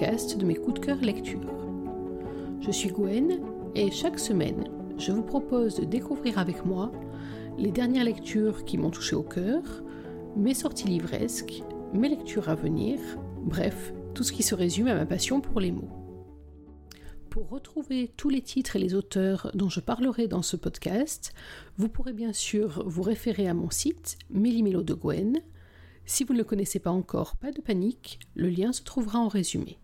de mes coups de cœur lecture. Je suis Gwen et chaque semaine, je vous propose de découvrir avec moi les dernières lectures qui m'ont touché au cœur, mes sorties livresques, mes lectures à venir, bref, tout ce qui se résume à ma passion pour les mots. Pour retrouver tous les titres et les auteurs dont je parlerai dans ce podcast, vous pourrez bien sûr vous référer à mon site Mélimelo de Gwen. Si vous ne le connaissez pas encore, pas de panique, le lien se trouvera en résumé.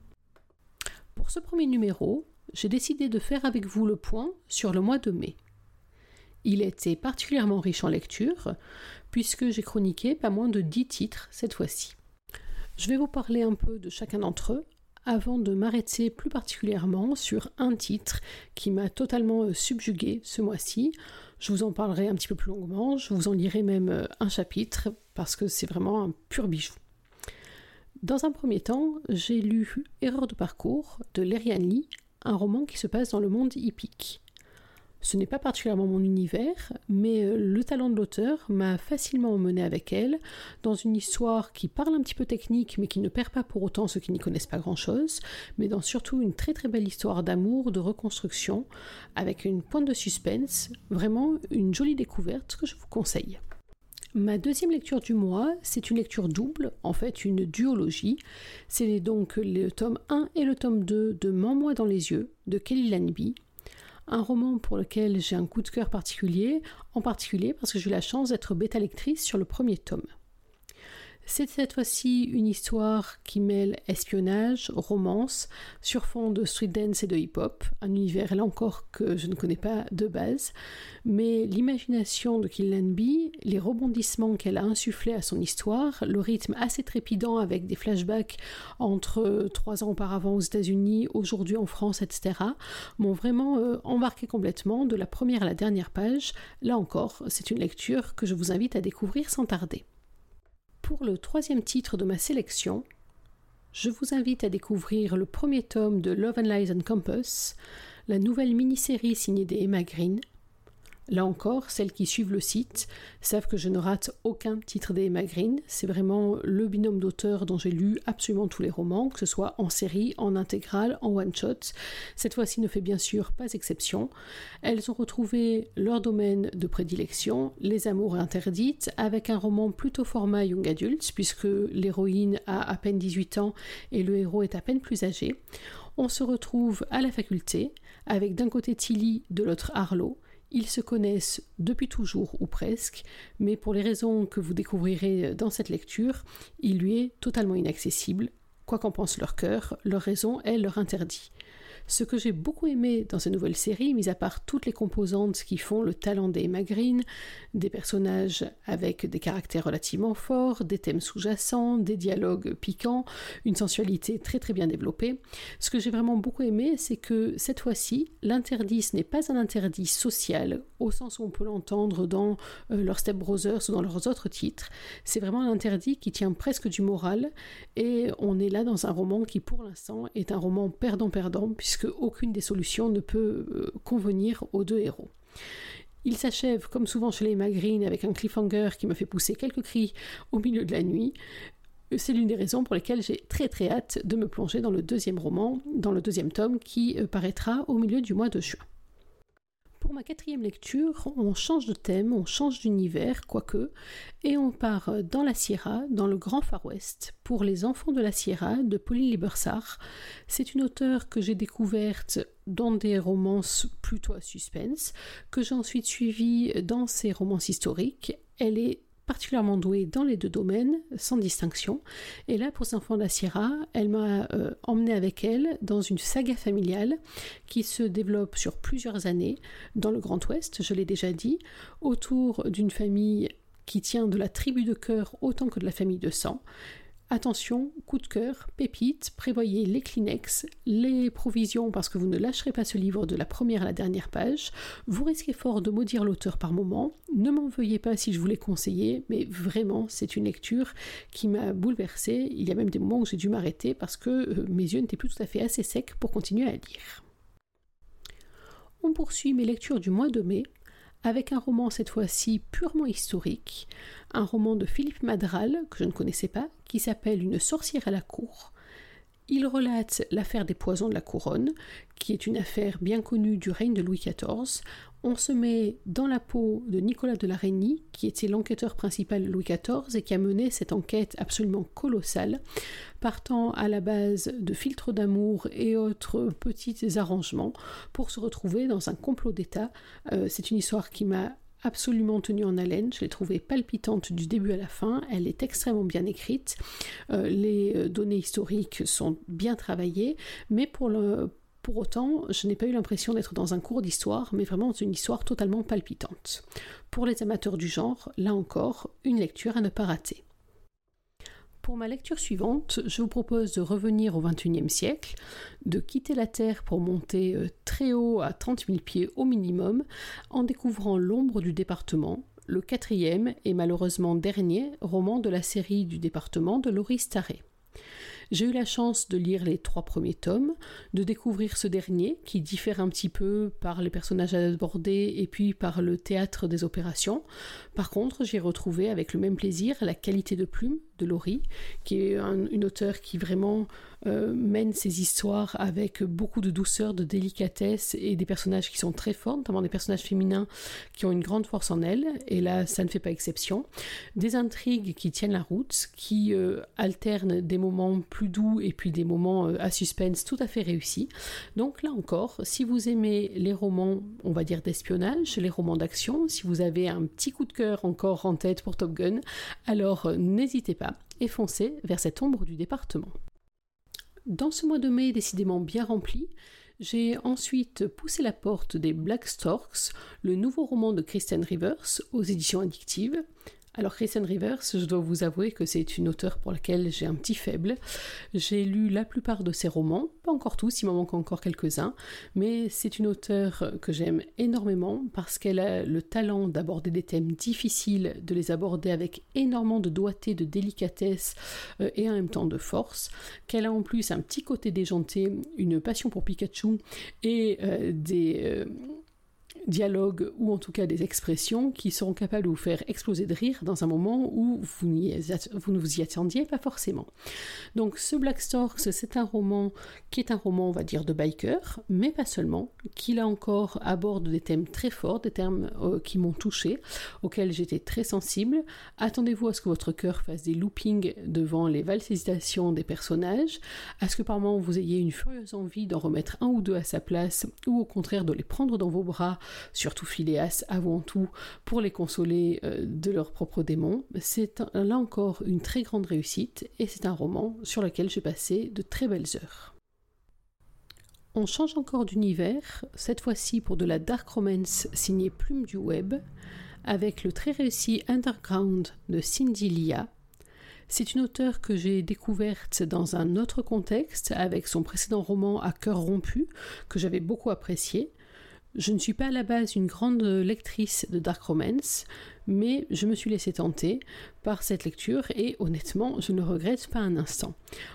Pour ce premier numéro, j'ai décidé de faire avec vous le point sur le mois de mai. Il été particulièrement riche en lecture, puisque j'ai chroniqué pas moins de 10 titres cette fois-ci. Je vais vous parler un peu de chacun d'entre eux, avant de m'arrêter plus particulièrement sur un titre qui m'a totalement euh, subjugué ce mois-ci. Je vous en parlerai un petit peu plus longuement, je vous en lirai même euh, un chapitre parce que c'est vraiment un pur bijou. Dans un premier temps, j'ai lu Erreur de parcours de Lerian Lee, un roman qui se passe dans le monde hippique. Ce n'est pas particulièrement mon univers, mais euh, le talent de l'auteur m'a facilement emmené avec elle dans une histoire qui parle un petit peu technique, mais qui ne perd pas pour autant ceux qui n'y connaissent pas grand-chose, mais dans surtout une très très belle histoire d'amour, de reconstruction, avec une pointe de suspense, vraiment une jolie découverte que je vous conseille. Ma deuxième lecture du mois, c'est une lecture double, en fait une duologie. C'est donc le tome 1 et le tome 2 de Mens-moi dans les yeux de Kelly Lanby, un roman pour lequel j'ai un coup de cœur particulier, en particulier parce que j'ai eu la chance d'être bêta-lectrice sur le premier tome. C'est cette fois-ci une histoire qui mêle espionnage, romance, sur fond de street dance et de hip-hop, un univers là encore que je ne connais pas de base, mais l'imagination de Killian B, les rebondissements qu'elle a insufflés à son histoire, le rythme assez trépidant avec des flashbacks entre trois ans auparavant aux États-Unis, aujourd'hui en France, etc., m'ont vraiment euh, embarqué complètement de la première à la dernière page. Là encore, c'est une lecture que je vous invite à découvrir sans tarder. Pour le troisième titre de ma sélection, je vous invite à découvrir le premier tome de Love and Lies and Compass, la nouvelle mini-série signée des Emma Green, Là encore, celles qui suivent le site savent que je ne rate aucun titre des Green. C'est vraiment le binôme d'auteurs dont j'ai lu absolument tous les romans, que ce soit en série, en intégrale, en one-shot. Cette fois-ci ne fait bien sûr pas exception. Elles ont retrouvé leur domaine de prédilection, les amours interdites, avec un roman plutôt format young adult, puisque l'héroïne a à peine 18 ans et le héros est à peine plus âgé. On se retrouve à la faculté, avec d'un côté Tilly, de l'autre Harlow, ils se connaissent depuis toujours ou presque, mais pour les raisons que vous découvrirez dans cette lecture, il lui est totalement inaccessible. Quoi qu'en pense leur cœur, leur raison est leur interdit. Ce que j'ai beaucoup aimé dans cette nouvelle série, mis à part toutes les composantes qui font le talent des Emma Green, des personnages avec des caractères relativement forts, des thèmes sous-jacents, des dialogues piquants, une sensualité très très bien développée, ce que j'ai vraiment beaucoup aimé, c'est que cette fois-ci, l'interdit, ce n'est pas un interdit social, au sens où on peut l'entendre dans euh, leurs Step Brothers ou dans leurs autres titres. C'est vraiment un interdit qui tient presque du moral, et on est là dans un roman qui, pour l'instant, est un roman perdant-perdant, aucune des solutions ne peut euh, convenir aux deux héros. Il s'achève, comme souvent chez les Magrines, avec un cliffhanger qui me fait pousser quelques cris au milieu de la nuit. C'est l'une des raisons pour lesquelles j'ai très très hâte de me plonger dans le deuxième roman, dans le deuxième tome qui euh, paraîtra au milieu du mois de juin. Pour ma quatrième lecture, on change de thème, on change d'univers, quoique, et on part dans la Sierra, dans le Grand Far West, pour les enfants de la Sierra de Pauline Libersart. C'est une auteure que j'ai découverte dans des romances plutôt à suspense, que j'ai ensuite suivie dans ses romances historiques. Elle est particulièrement douée dans les deux domaines, sans distinction. Et là, pour enfants de la Sierra, elle m'a euh, emmené avec elle dans une saga familiale qui se développe sur plusieurs années dans le Grand Ouest, je l'ai déjà dit, autour d'une famille qui tient de la tribu de cœur autant que de la famille de sang. Attention, coup de cœur, pépite, prévoyez les Kleenex, les provisions parce que vous ne lâcherez pas ce livre de la première à la dernière page. Vous risquez fort de maudire l'auteur par moment. Ne m'en veuillez pas si je vous l'ai conseillé, mais vraiment, c'est une lecture qui m'a bouleversée. Il y a même des moments où j'ai dû m'arrêter parce que euh, mes yeux n'étaient plus tout à fait assez secs pour continuer à lire. On poursuit mes lectures du mois de mai avec un roman cette fois-ci purement historique, un roman de Philippe Madral, que je ne connaissais pas, qui s'appelle Une sorcière à la cour. Il relate l'affaire des poisons de la couronne, qui est une affaire bien connue du règne de Louis XIV. On se met dans la peau de Nicolas de la Reynie, qui était l'enquêteur principal Louis XIV et qui a mené cette enquête absolument colossale, partant à la base de filtres d'amour et autres petits arrangements pour se retrouver dans un complot d'État. Euh, c'est une histoire qui m'a absolument tenue en haleine. Je l'ai trouvée palpitante du début à la fin. Elle est extrêmement bien écrite. Euh, les euh, données historiques sont bien travaillées, mais pour le pour autant, je n'ai pas eu l'impression d'être dans un cours d'histoire, mais vraiment une histoire totalement palpitante. Pour les amateurs du genre, là encore, une lecture à ne pas rater. Pour ma lecture suivante, je vous propose de revenir au XXIe siècle, de quitter la Terre pour monter euh, très haut à 30 000 pieds au minimum, en découvrant l'ombre du département, le quatrième et malheureusement dernier roman de la série du département de Laurie Starré. J'ai eu la chance de lire les trois premiers tomes, de découvrir ce dernier qui diffère un petit peu par les personnages abordés et puis par le théâtre des opérations. Par contre, j'ai retrouvé avec le même plaisir la qualité de plume de Laurie, qui est une auteure qui vraiment euh, mène ses histoires avec beaucoup de douceur, de délicatesse et des personnages qui sont très forts, notamment des personnages féminins qui ont une grande force en elles, et là ça ne fait pas exception. Des intrigues qui tiennent la route, qui euh, alternent des moments plus doux et puis des moments euh, à suspense tout à fait réussis. Donc là encore, si vous aimez les romans, on va dire d'espionnage, les romans d'action, si vous avez un petit coup de cœur encore en tête pour Top Gun, alors n'hésitez pas et foncez vers cette ombre du département. Dans ce mois de mai décidément bien rempli, j'ai ensuite poussé la porte des Black Storks, le nouveau roman de Kristen Rivers aux éditions addictives. Alors Kristen Rivers, je dois vous avouer que c'est une auteure pour laquelle j'ai un petit faible. J'ai lu la plupart de ses romans, pas encore tous, il m'en manque encore quelques-uns, mais c'est une auteure que j'aime énormément parce qu'elle a le talent d'aborder des thèmes difficiles, de les aborder avec énormément de doigté, de délicatesse euh, et en même temps de force, qu'elle a en plus un petit côté déjanté, une passion pour Pikachu et euh, des... Euh, dialogues ou en tout cas des expressions qui seront capables de vous faire exploser de rire dans un moment où vous, ne vous y attendiez pas forcément. Donc ce Black Storks, c'est un roman qui est un roman, on va dire, de biker, mais pas seulement, qui là encore aborde des thèmes très forts, des thèmes euh, qui m'ont touché, auxquels j'étais très sensible. Attendez-vous à ce que votre cœur fasse des loopings devant les valses hésitations des personnages, à ce que par moments vous ayez une furieuse envie d'en remettre un ou deux à sa place, ou au contraire de les prendre dans vos bras surtout Phileas avant tout, pour les consoler euh, de leurs propres démons. C'est là encore une très grande réussite et c'est un roman sur lequel j'ai passé de très belles heures. On change encore d'univers, cette fois-ci pour de la dark romance signée Plume du Web, avec le très réussi Underground de Cindy Lia. C'est une auteure que j'ai découverte dans un autre contexte avec son précédent roman À cœur rompu, que j'avais beaucoup apprécié. Je ne suis pas à la base une grande lectrice de Dark Romance, mais je me suis laissée tenter par cette lecture et honnêtement, je ne regrette pas un instant.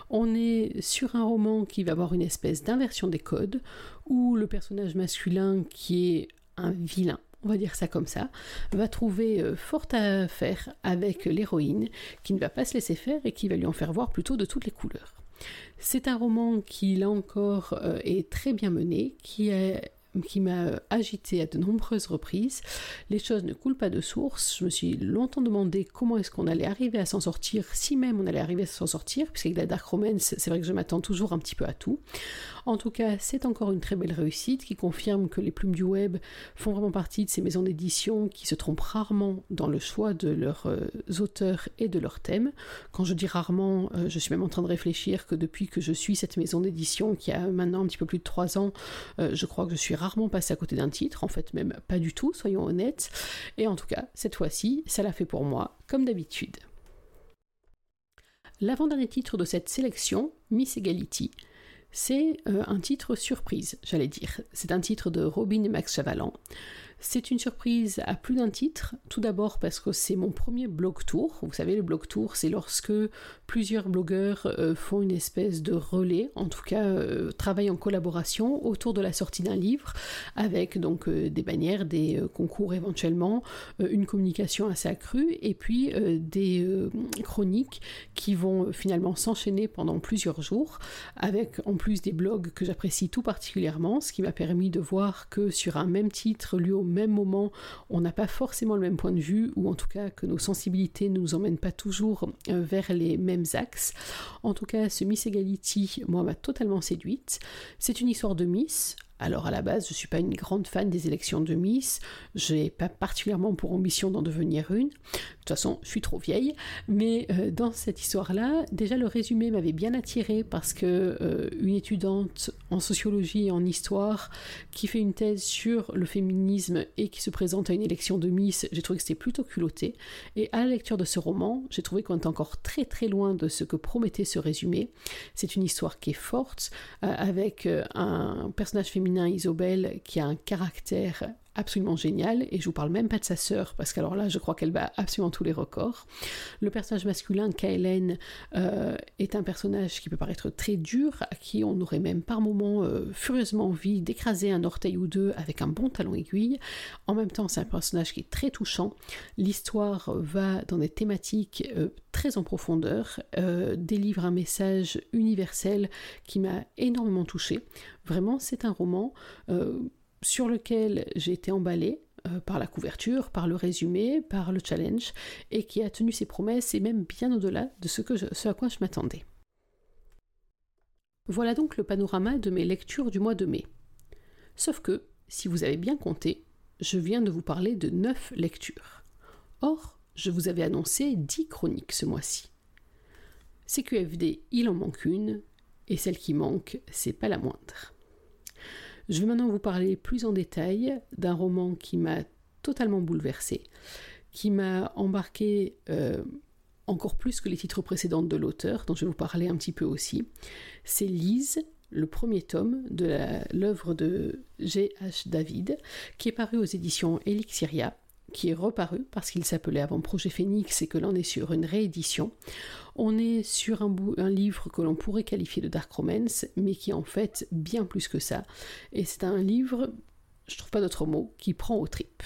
On est sur un roman qui va avoir une espèce d'inversion des codes, où le personnage masculin qui est un vilain, on va dire ça comme ça, va trouver euh, fort à faire avec l'héroïne, qui ne va pas se laisser faire et qui va lui en faire voir plutôt de toutes les couleurs. C'est un roman qui, là encore, euh, est très bien mené, qui est qui m'a agité à de nombreuses reprises. Les choses ne coulent pas de source. Je me suis longtemps demandé comment est-ce qu'on allait arriver à s'en sortir, si même on allait arriver à s'en sortir, puisqu'avec la Dark Romance, c'est vrai que je m'attends toujours un petit peu à tout. En tout cas, c'est encore une très belle réussite qui confirme que les plumes du web font vraiment partie de ces maisons d'édition qui se trompent rarement dans le choix de leurs euh, auteurs et de leurs thèmes. Quand je dis rarement, euh, je suis même en train de réfléchir que depuis que je suis cette maison d'édition qui a maintenant un petit peu plus de trois ans, euh, je crois que je suis rarement passé à côté d'un titre, en fait même pas du tout, soyons honnêtes. Et en tout cas, cette fois-ci, ça l'a fait pour moi, comme d'habitude. L'avant-dernier titre de cette sélection, Miss Egality, c'est euh, un titre surprise, j'allais dire. C'est un titre de Robin Max Chavalan. C'est une surprise à plus d'un titre. Tout d'abord parce que c'est mon premier blog tour. Vous savez, le blog tour, c'est lorsque plusieurs blogueurs euh, font une espèce de relais, en tout cas euh, travaillent en collaboration autour de la sortie d'un livre, avec donc euh, des bannières, des concours éventuellement, une communication assez accrue, et puis des chroniques qui vont finalement s'enchaîner pendant plusieurs jours, avec en plus des blogs que j'apprécie tout particulièrement, ce qui m'a permis de voir que sur un même titre lu au même moment, on n'a pas forcément le même point de vue, ou en tout cas que nos sensibilités ne nous emmènent pas toujours vers les mêmes En tout cas, ce Miss Egality, moi, m'a totalement séduite. C'est une histoire de Miss, alors à la base, je ne suis pas une grande fan des élections de Miss, je n'ai pas particulièrement pour ambition d'en devenir une. De toute façon, je suis trop vieille, mais euh, dans cette histoire-là, déjà le résumé m'avait bien attiré parce que euh, une étudiante en sociologie et en histoire qui fait une thèse sur le féminisme et qui se présente à une élection de Miss, j'ai trouvé que c'était plutôt culotté. Et à la lecture de ce roman, j'ai trouvé qu'on est encore très très loin de ce que promettait ce résumé. C'est une histoire qui est forte, euh, avec un personnage féminin Isobel qui a un caractère absolument génial et je vous parle même pas de sa sœur parce qu'alors là je crois qu'elle bat absolument tous les records. Le personnage masculin Kaelen euh, est un personnage qui peut paraître très dur, à qui on aurait même par moments euh, furieusement envie d'écraser un orteil ou deux avec un bon talon aiguille. En même temps c'est un personnage qui est très touchant. L'histoire va dans des thématiques euh, très en profondeur, délivre un message universel qui m'a énormément touché. Vraiment c'est un roman sur lequel j'ai été emballée euh, par la couverture, par le résumé, par le challenge, et qui a tenu ses promesses et même bien au-delà de ce, ce à quoi je m'attendais. Voilà donc le panorama de mes lectures du mois de mai. Sauf que, si vous avez bien compté, je viens de vous parler de 9 lectures. Or, je vous avais annoncé 10 chroniques ce mois-ci. CQFD, il en manque une, et celle qui manque, c'est pas la moindre. Je vais maintenant vous parler plus en détail d'un roman qui m'a totalement bouleversé, qui m'a embarqué euh, encore plus que les titres précédents de l'auteur, dont je vais vous parler un petit peu aussi. C'est Lise, le premier tome de l'œuvre de G.H. David, qui est paru aux éditions Elixiria qui est reparu parce qu'il s'appelait avant Projet Phoenix et que l'on est sur une réédition. On est sur un, livre que l'on pourrait qualifier de dark romance, mais qui est en fait bien plus que ça. Et c'est un livre, je trouve pas d'autre mot, qui prend aux tripes.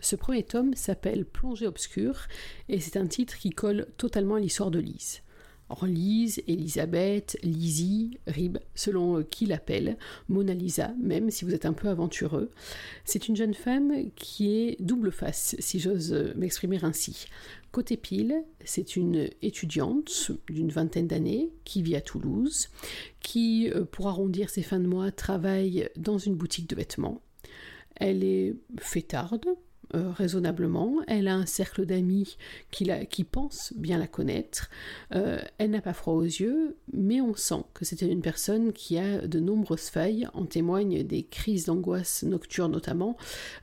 Ce premier tome s'appelle Plongée obscure et c'est un titre qui colle totalement à l'histoire de Lise. Lise, Elisabeth, Lizzie, Rib, selon euh, qui l'appelle, Mona Lisa, même si vous êtes un peu aventureux. C'est une jeune femme qui est double face, si j'ose euh, m'exprimer ainsi. Côté pile, c'est une étudiante d'une vingtaine d'années qui vit à Toulouse, qui, euh, pour arrondir ses fins de mois, travaille dans une boutique de vêtements. Elle est fêtarde, euh, raisonnablement. Elle a un cercle d'amis qui, qui pense bien la connaître. Euh, elle n'a pas froid aux yeux, mais on sent que c'était une personne qui a de nombreuses failles. En témoignent des crises d'angoisse nocturnes notamment,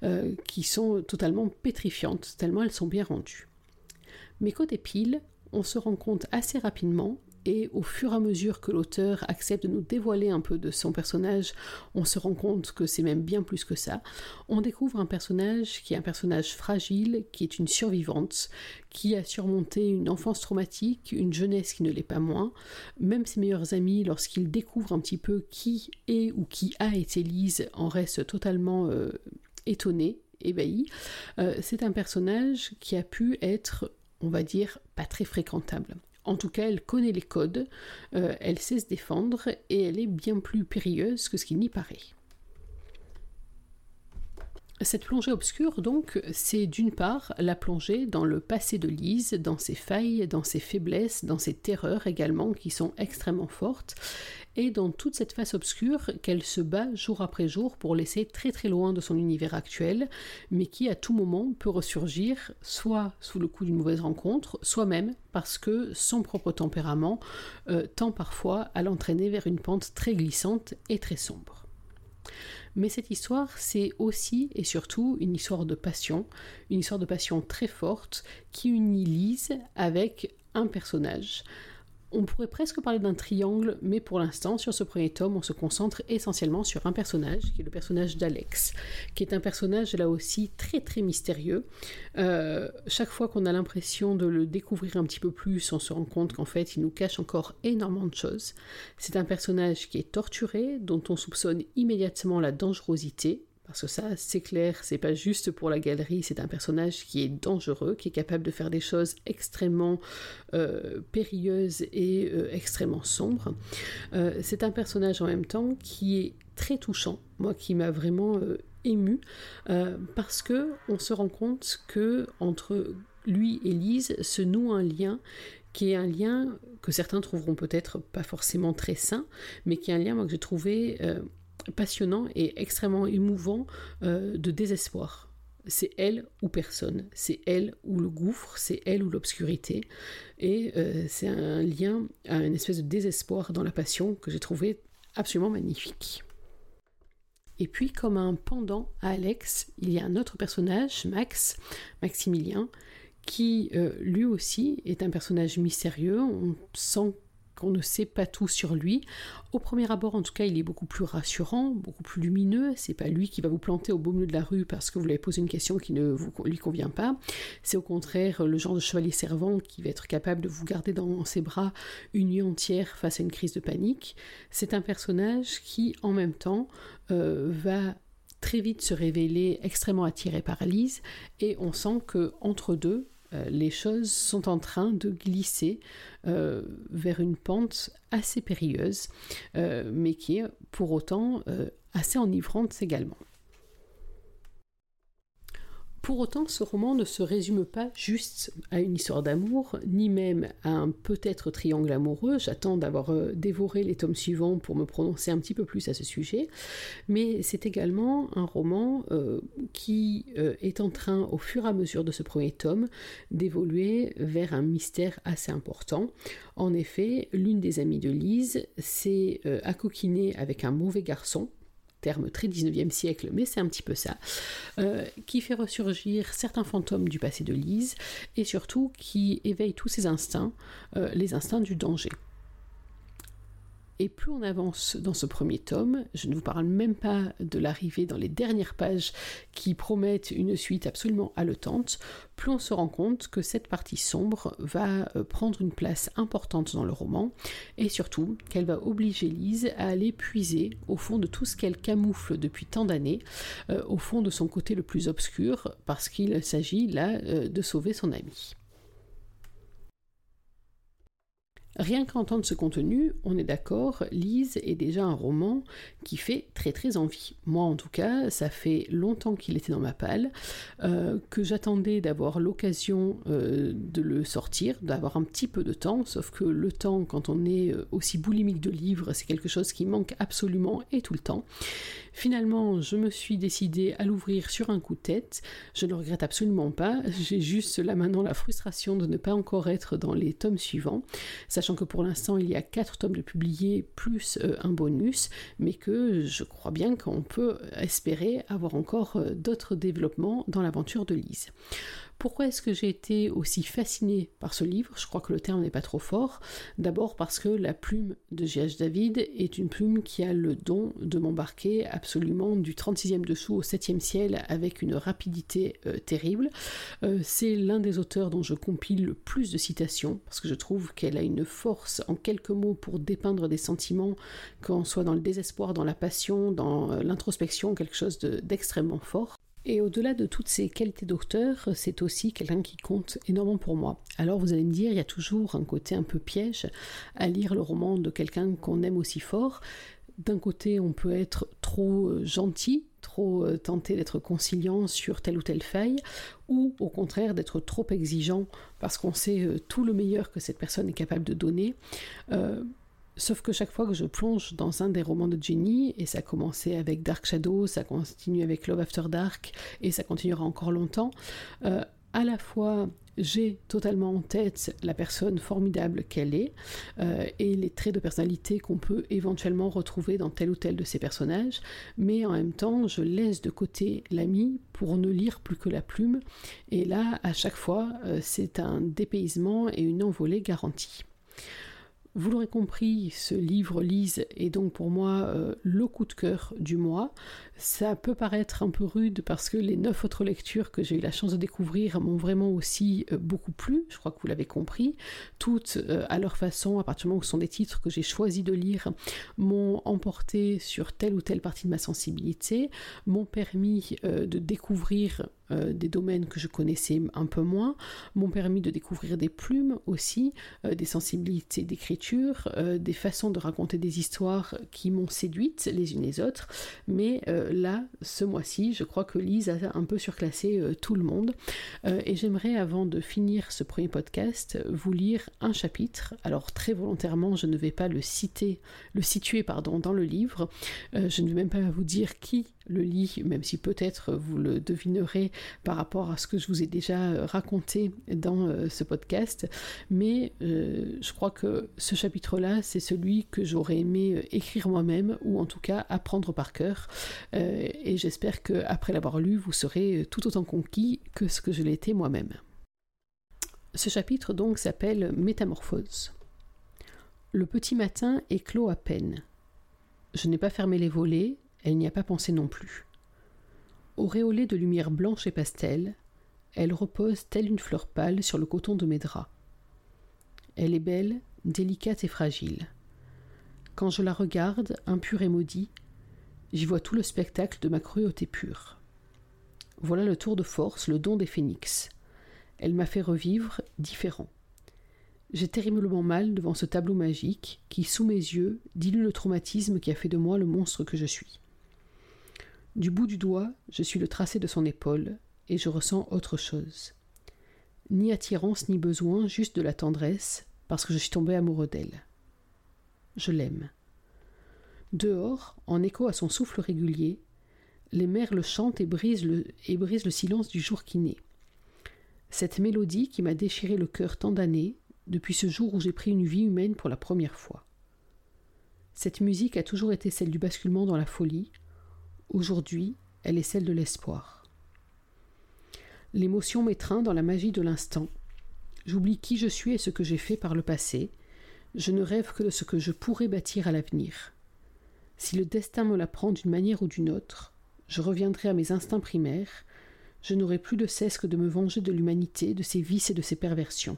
euh, qui sont totalement pétrifiantes, tellement elles sont bien rendues. Mais côté pile, on se rend compte assez rapidement et au fur et à mesure que l'auteur accepte de nous dévoiler un peu de son personnage, on se rend compte que c'est même bien plus que ça. On découvre un personnage qui est un personnage fragile, qui est une survivante, qui a surmonté une enfance traumatique, une jeunesse qui ne l'est pas moins. Même ses meilleurs amis, lorsqu'ils découvrent un petit peu qui est ou qui a été Lise, en restent totalement euh, étonnés, ébahis. Euh, c'est un personnage qui a pu être on va dire, pas très fréquentable. En tout cas, elle connaît les codes, euh, elle sait se défendre et elle est bien plus périlleuse que ce qu'il n'y paraît. Cette plongée obscure, donc, c'est d'une part la plongée dans le passé de Lise, dans ses failles, dans ses faiblesses, dans ses terreurs également, qui sont extrêmement fortes, et dans toute cette face obscure qu'elle se bat jour après jour pour laisser très très loin de son univers actuel, mais qui à tout moment peut ressurgir, soit sous le coup d'une mauvaise rencontre, soit même parce que son propre tempérament euh, tend parfois à l'entraîner vers une pente très glissante et très sombre. Mais cette histoire, c'est aussi et surtout une histoire de passion, une histoire de passion très forte qui unit Lise avec un personnage. On pourrait presque parler d'un triangle, mais pour l'instant, sur ce premier tome, on se concentre essentiellement sur un personnage, qui est le personnage d'Alex, qui est un personnage là aussi très très mystérieux. Euh, chaque fois qu'on a l'impression de le découvrir un petit peu plus, on se rend compte qu'en fait, il nous cache encore énormément de choses. C'est un personnage qui est torturé, dont on soupçonne immédiatement la dangerosité, parce que ça, c'est clair, c'est pas juste pour la galerie, c'est un personnage qui est dangereux, qui est capable de faire des choses extrêmement euh, périlleuses et euh, extrêmement sombres. Euh, c'est un personnage en même temps qui est très touchant, moi qui m'a vraiment ému, parce que on se rend compte que entre lui et Lise se noue un lien qui est un lien que certains trouveront peut-être pas forcément très sain, mais qui est un lien moi, que j'ai trouvé passionnant et extrêmement émouvant euh, de désespoir. C'est elle ou personne, c'est elle ou le gouffre, c'est elle ou l'obscurité. Et euh, c'est un lien à une espèce de désespoir dans la passion que j'ai trouvé absolument magnifique. Et puis, comme un pendant à Alex, il y a un autre personnage, Max, Maximilien, qui euh, lui aussi est un personnage mystérieux. On sent qu'on ne sait pas tout sur lui. Au premier abord, en tout cas, il est beaucoup plus rassurant, beaucoup plus lumineux. C'est pas lui qui va vous planter au beau milieu de la rue parce que vous lui avez posé une question qui ne lui convient pas. C'est au contraire le genre de chevalier servant qui va être capable de vous garder dans ses bras une nuit entière face à une crise de panique. C'est un personnage qui, en même temps, euh, va très vite se révéler extrêmement attiré par Lise et on sent que entre deux les choses sont en train de glisser euh, vers une pente assez périlleuse, euh, mais qui est pour autant assez enivrante également. Pour autant, ce roman ne se résume pas juste à une histoire d'amour, ni même à un peut-être triangle amoureux. J'attends d'avoir euh, dévoré les tomes suivants pour me prononcer un petit peu plus à ce sujet. Mais c'est également un roman euh, qui euh, est en train, au fur et à mesure de ce premier tome, d'évoluer vers un mystère assez important. En effet, l'une des amies de Lise s'est accoquinée avec un mauvais garçon terme très 19e siècle, mais c'est un petit peu ça, euh, qui fait ressurgir certains fantômes du passé de Lise, et surtout qui éveille tous ses instincts, euh, les instincts du danger. Et plus on avance dans ce premier tome, je ne vous parle même pas de l'arrivée dans les dernières pages qui promettent une suite absolument haletante, plus on se rend compte que cette partie sombre va euh, prendre une place importante dans le roman, et surtout qu'elle va obliger Lise à aller puiser au fond de tout ce qu'elle camoufle depuis tant d'années, euh, au fond de son côté le plus obscur, parce qu'il s'agit là euh, de sauver son ami. Rien qu'à entendre ce contenu, on est d'accord, Lise est déjà un roman qui fait très très envie. Moi en tout cas, ça fait longtemps qu'il était dans ma palle, euh, que j'attendais d'avoir l'occasion euh, de le sortir, d'avoir un petit peu de temps, sauf que le temps quand on est euh, aussi boulimique de livres, c'est quelque chose qui manque absolument et tout le temps. Finalement, je me suis décidée à l'ouvrir sur un coup de tête. Je ne regrette absolument pas. J'ai juste là maintenant la frustration de ne pas encore être dans les tomes suivants, sachant que pour l'instant il y a quatre tomes de publiés plus euh, un bonus, mais que je crois bien qu'on peut espérer avoir encore euh, d'autres développements dans l'aventure de Lise. Pourquoi est-ce que j'ai été aussi fascinée par ce livre? Je crois que le terme n'est pas trop fort. D'abord parce que la plume de G.H. David est une plume qui a le don de m'embarquer absolument du 36e dessous au 7e ciel avec une rapidité euh, terrible. Euh, c'est l'un des auteurs dont je compile le plus de citations parce que je trouve qu'elle a une force en quelques mots pour dépeindre des sentiments, qu'on soit dans le désespoir, dans la passion, dans euh, l'introspection, quelque chose d'extrêmement fort. Et au-delà de toutes ces qualités d'auteur, c'est aussi quelqu'un qui compte énormément pour moi. Alors vous allez me dire, il y a toujours un côté un peu piège à lire le roman de quelqu'un qu'on aime aussi fort. D'un côté, on peut être trop euh, gentil, trop euh, tenté d'être conciliant sur telle ou telle faille, ou au contraire d'être trop exigeant parce qu'on sait euh, tout le meilleur que cette personne est capable de donner. Sauf que chaque fois que je plonge dans un des romans de Jenny, et ça a commencé avec Dark Shadow, ça continue avec Love After Dark, et ça continuera encore longtemps, euh, à la fois j'ai totalement en tête la personne formidable qu'elle est euh, et les traits de personnalité qu'on peut éventuellement retrouver dans tel ou tel de ces personnages, mais en même temps je laisse de côté l'ami pour ne lire plus que la plume, et là à chaque fois euh, c'est un dépaysement et une envolée garantie. Vous l'aurez compris, ce livre Lise est donc pour moi euh, le coup de cœur du mois. Ça peut paraître un peu rude parce que les neuf autres lectures que j'ai eu la chance de découvrir m'ont vraiment aussi euh, beaucoup plu, je crois que vous l'avez compris. Toutes euh, à leur façon, à partir du moment où ce sont des titres que j'ai choisi de lire, m'ont emporté sur telle ou telle partie de ma sensibilité, m'ont permis de découvrir euh, des domaines que je connaissais un peu moins, m'ont permis de découvrir des plumes aussi, euh, des sensibilités d'écriture, euh, des façons de raconter des histoires qui m'ont séduite les unes les autres. Mais là, ce mois-ci, je crois que Lise a un peu surclassé tout le monde. et j'aimerais, avant de finir ce premier podcast, vous lire un chapitre. Alors très volontairement, je ne vais pas le citer, le situer pardon, dans le livre. je ne vais même pas vous dire qui le lit, même si peut-être vous le devinerez par rapport à ce que je vous ai déjà euh, raconté dans euh, ce podcast. Mais euh, je crois que ce chapitre-là, c'est celui que j'aurais aimé écrire moi-même, ou en tout cas apprendre par cœur. et j'espère qu'après l'avoir lu, vous serez tout autant conquis que ce que je été moi-même. Ce chapitre donc s'appelle Métamorphose. Le petit matin éclot à peine. Je n'ai pas fermé les volets, elle n'y a pas pensé non plus. Auréolée de lumière blanche et pastel, elle repose telle une fleur pâle sur le coton de mes draps. Elle est belle, délicate et fragile. Quand je la regarde, impure et maudit, j'y vois tout le spectacle de ma cruauté pure. Voilà le tour de force, le don des phénix. Elle m'a fait revivre différent. J'ai terriblement mal devant ce tableau magique qui, sous mes yeux, dilue le traumatisme qui a fait de moi le monstre que je suis. Du bout du doigt, je suis le tracé de son épaule, et je ressens autre chose. Ni attirance ni besoin, juste de la tendresse, parce que je suis tombé amoureux d'elle. Je l'aime. Dehors, en écho à son souffle régulier, les merles chantent et brisent le, et brisent le silence du jour qui naît. Cette mélodie qui m'a déchiré le cœur tant d'années, depuis ce jour où j'ai pris une vie humaine pour la première fois. Cette musique a toujours été celle du basculement dans la folie, Aujourd'hui, elle est celle de l'espoir. L'émotion m'étreint dans la magie de l'instant. J'oublie qui je suis et ce que j'ai fait par le passé. Je ne rêve que de ce que je pourrais bâtir à l'avenir. Si le destin me l'apprend d'une manière ou d'une autre, je reviendrai à mes instincts primaires, je n'aurai plus de cesse que de me venger de l'humanité, de ses vices et de ses perversions.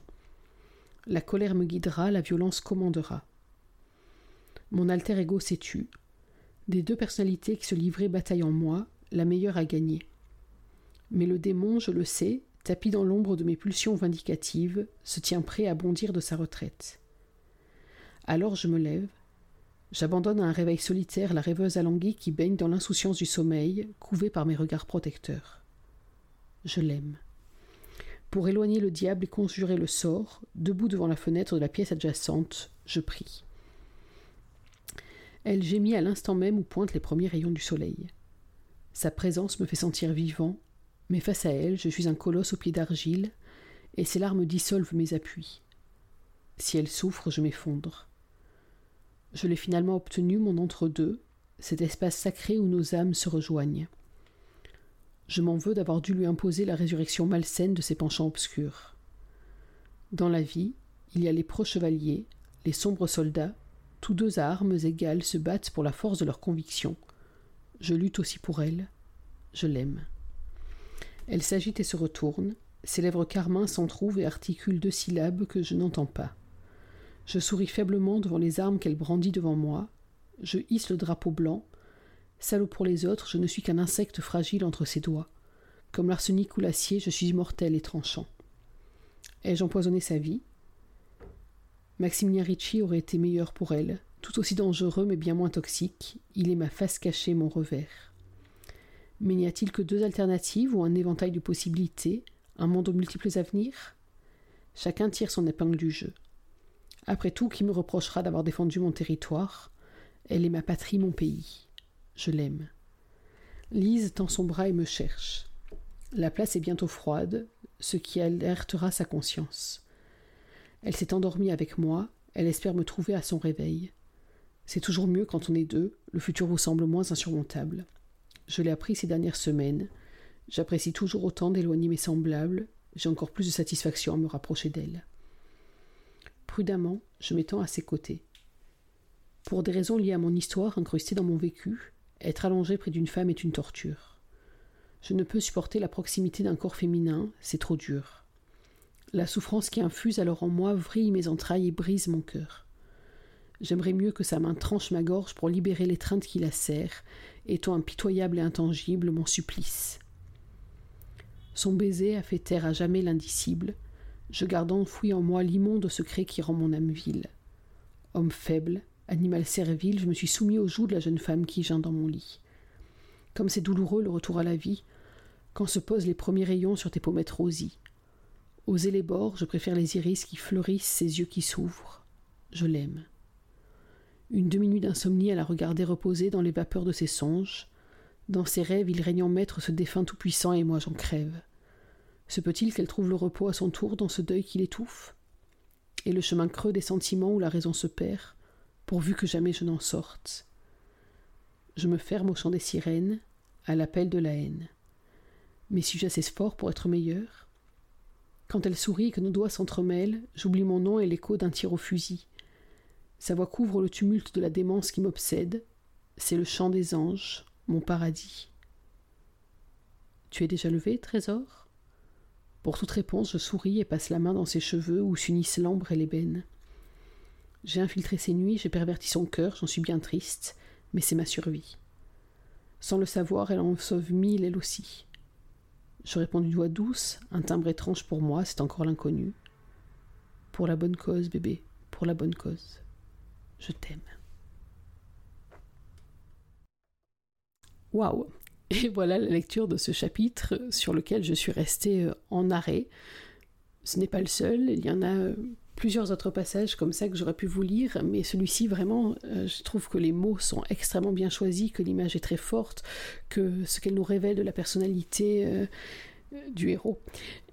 La colère me guidera, la violence commandera. Mon alter ego s'est tu, des deux personnalités qui se livraient bataille en moi, la meilleure a gagné. Mais le démon, je le sais, tapis dans l'ombre de mes pulsions vindicatives, se tient prêt à bondir de sa retraite. Alors je me lève, j'abandonne à un réveil solitaire la rêveuse alanguie qui baigne dans l'insouciance du sommeil, couvée par mes regards protecteurs. Je l'aime. Pour éloigner le diable et conjurer le sort, debout devant la fenêtre de la pièce adjacente, je prie. Elle gémit à l'instant même où pointent les premiers rayons du soleil. Sa présence me fait sentir vivant, mais face à elle, je suis un colosse aux pieds d'argile, et ses larmes dissolvent mes appuis. Si elle souffre, je m'effondre. Je l'ai finalement obtenu, mon entre-deux, cet espace sacré où nos âmes se rejoignent. Je m'en veux d'avoir dû lui imposer la résurrection malsaine de ses penchants obscurs. Dans la vie, il y a les pro-chevaliers, les sombres soldats tous deux armes égales se battent pour la force de leurs convictions. Je lutte aussi pour elle. Je l'aime. Elle s'agite et se retourne. Ses lèvres carmin s'entr'ouvrent et articulent deux syllabes que je n'entends pas. Je souris faiblement devant les armes qu'elle brandit devant moi. Je hisse le drapeau blanc. Salaud pour les autres, je ne suis qu'un insecte fragile entre ses doigts. Comme l'arsenic ou l'acier, je suis immortel et tranchant. Ai-je empoisonné sa vie? Maximilien Ricci aurait été meilleur pour elle, tout aussi dangereux mais bien moins toxique. Il est ma face cachée, mon revers. Mais n'y a-t-il que deux alternatives ou un éventail de possibilités, un monde aux multiples avenirs? Chacun tire son épingle du jeu. Après tout, qui me reprochera d'avoir défendu mon territoire? Elle est ma patrie, mon pays. Je l'aime. Lise tend son bras et me cherche. La place est bientôt froide, ce qui alertera sa conscience. Elle s'est endormie avec moi, elle espère me trouver à son réveil. C'est toujours mieux quand on est deux, le futur vous semble moins insurmontable. Je l'ai appris ces dernières semaines. J'apprécie toujours autant d'éloigner mes semblables, j'ai encore plus de satisfaction à me rapprocher d'elle. prudemment, je m'étends à ses côtés. Pour des raisons liées à mon histoire incrustée dans mon vécu, être allongé près d'une femme est une torture. Je ne peux supporter la proximité d'un corps féminin, c'est trop dur. La souffrance qui infuse alors en moi vrille mes entrailles et brise mon cœur. J'aimerais mieux que sa main tranche ma gorge pour libérer l'étreinte qui la serre, étant impitoyable et intangible mon supplice. Son baiser a fait taire à jamais l'indicible. Je garde enfoui en moi l'immonde secret qui rend mon âme vile. Homme faible, animal servile, je me suis soumis aux joues de la jeune femme qui geint dans mon lit. Comme c'est douloureux le retour à la vie, quand se posent les premiers rayons sur tes pommettes rosies. Oser les bords, je préfère les iris qui fleurissent, ses yeux qui s'ouvrent. Je l'aime. Une demi-nuit d'insomnie à la regarder reposer dans les vapeurs de ses songes. Dans ses rêves, il règne en maître ce défunt tout-puissant et moi j'en crève. Se peut-il qu'elle trouve le repos à son tour dans ce deuil qui l'étouffe? Et le chemin creux des sentiments où la raison se perd, pourvu que jamais je n'en sorte. Je me ferme au chant des sirènes, à l'appel de la haine. Mais suis-je assez fort pour être meilleur Quand elle sourit et que nos doigts s'entremêlent, j'oublie mon nom et l'écho d'un tir au fusil. Sa voix couvre le tumulte de la démence qui m'obsède. C'est le chant des anges, mon paradis. Tu es déjà levé, trésor? Pour toute réponse, je souris et passe la main dans ses cheveux où s'unissent l'ambre et l'ébène. J'ai infiltré ses nuits, j'ai perverti son cœur, j'en suis bien triste, mais c'est ma survie. Sans le savoir, elle en sauve mille elle aussi. Je réponds d'une voix douce, un timbre étrange pour moi, c'est encore l'inconnu. Pour la bonne cause, bébé, pour la bonne cause. Je t'aime. Waouh Et voilà la lecture de ce chapitre sur lequel je suis restée euh, en arrêt. Ce n'est pas le seul, il y en a euh, plusieurs autres passages comme ça que j'aurais pu vous lire, mais celui-ci vraiment, euh, je trouve que les mots sont extrêmement bien choisis, que l'image est très forte, que ce qu'elle nous révèle de la personnalité euh, du héros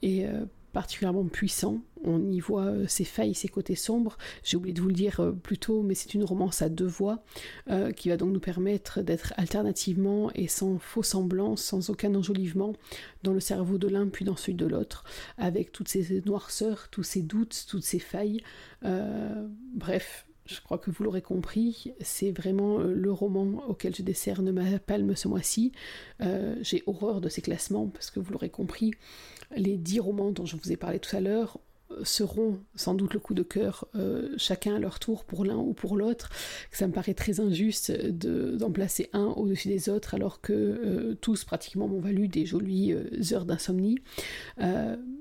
est euh, particulièrement puissant. On y voit euh, ses failles, ses côtés sombres. J'ai oublié de vous le dire euh, plus tôt, mais c'est une romance à deux voix euh, qui va donc nous permettre d'être alternativement et sans faux semblant, sans aucun enjolivement, dans le cerveau de l'un puis dans celui de l'autre, avec toutes ces noirceurs, tous ces doutes, toutes ces failles. bref, je crois que vous l'aurez compris, c'est vraiment le roman auquel je décerne ma palme ce mois-ci. J'ai horreur de ces classements parce que vous l'aurez compris, les dix romans dont je vous ai parlé tout à l'heure seront sans doute le coup de cœur euh, chacun à leur tour pour l'un ou pour l'autre. Ça me paraît très injuste d'en placer un au-dessus des autres alors que euh, tous pratiquement m'ont valu des jolies euh, heures d'insomnie.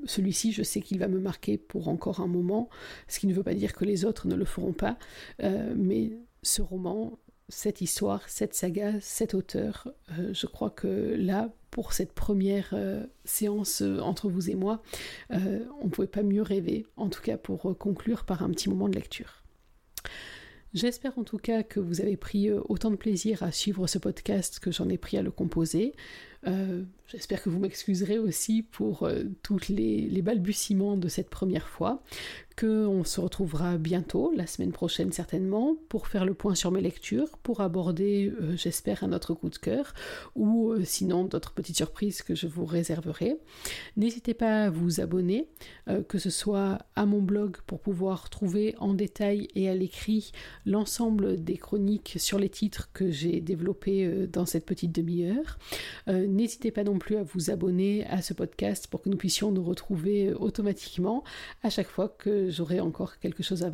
Celui-ci, je sais qu'il va me marquer pour encore un moment, ce qui ne veut pas dire que les autres ne le feront pas, mais ce roman cette histoire, cette saga, cet auteur. Je crois que là, pour cette première euh, séance euh, entre vous et moi, on ne pouvait pas mieux rêver, en tout cas pour conclure par un petit moment de lecture. J'espère en tout cas que vous avez pris autant de plaisir à suivre ce podcast que j'en ai pris à le composer. J'espère que vous m'excuserez aussi pour tous les, balbutiements de cette première fois qu'on se retrouvera bientôt, la semaine prochaine certainement, pour faire le point sur mes lectures, pour aborder, euh, j'espère, un autre coup de cœur, ou euh, sinon d'autres petites surprises que je vous réserverai. N'hésitez pas à vous abonner, euh, que ce soit à mon blog pour pouvoir trouver en détail et à l'écrit l'ensemble des chroniques sur les titres que j'ai développés dans cette petite demi-heure. N'hésitez pas non plus à vous abonner à ce podcast pour que nous puissions nous retrouver automatiquement à chaque fois que j'aurai encore quelque chose à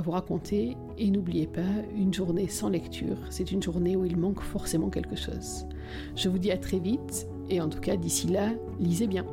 vous raconter. Et n'oubliez pas, une journée sans lecture, c'est une journée où il manque forcément quelque chose. Je vous dis à très vite, et en tout cas d'ici là, lisez bien.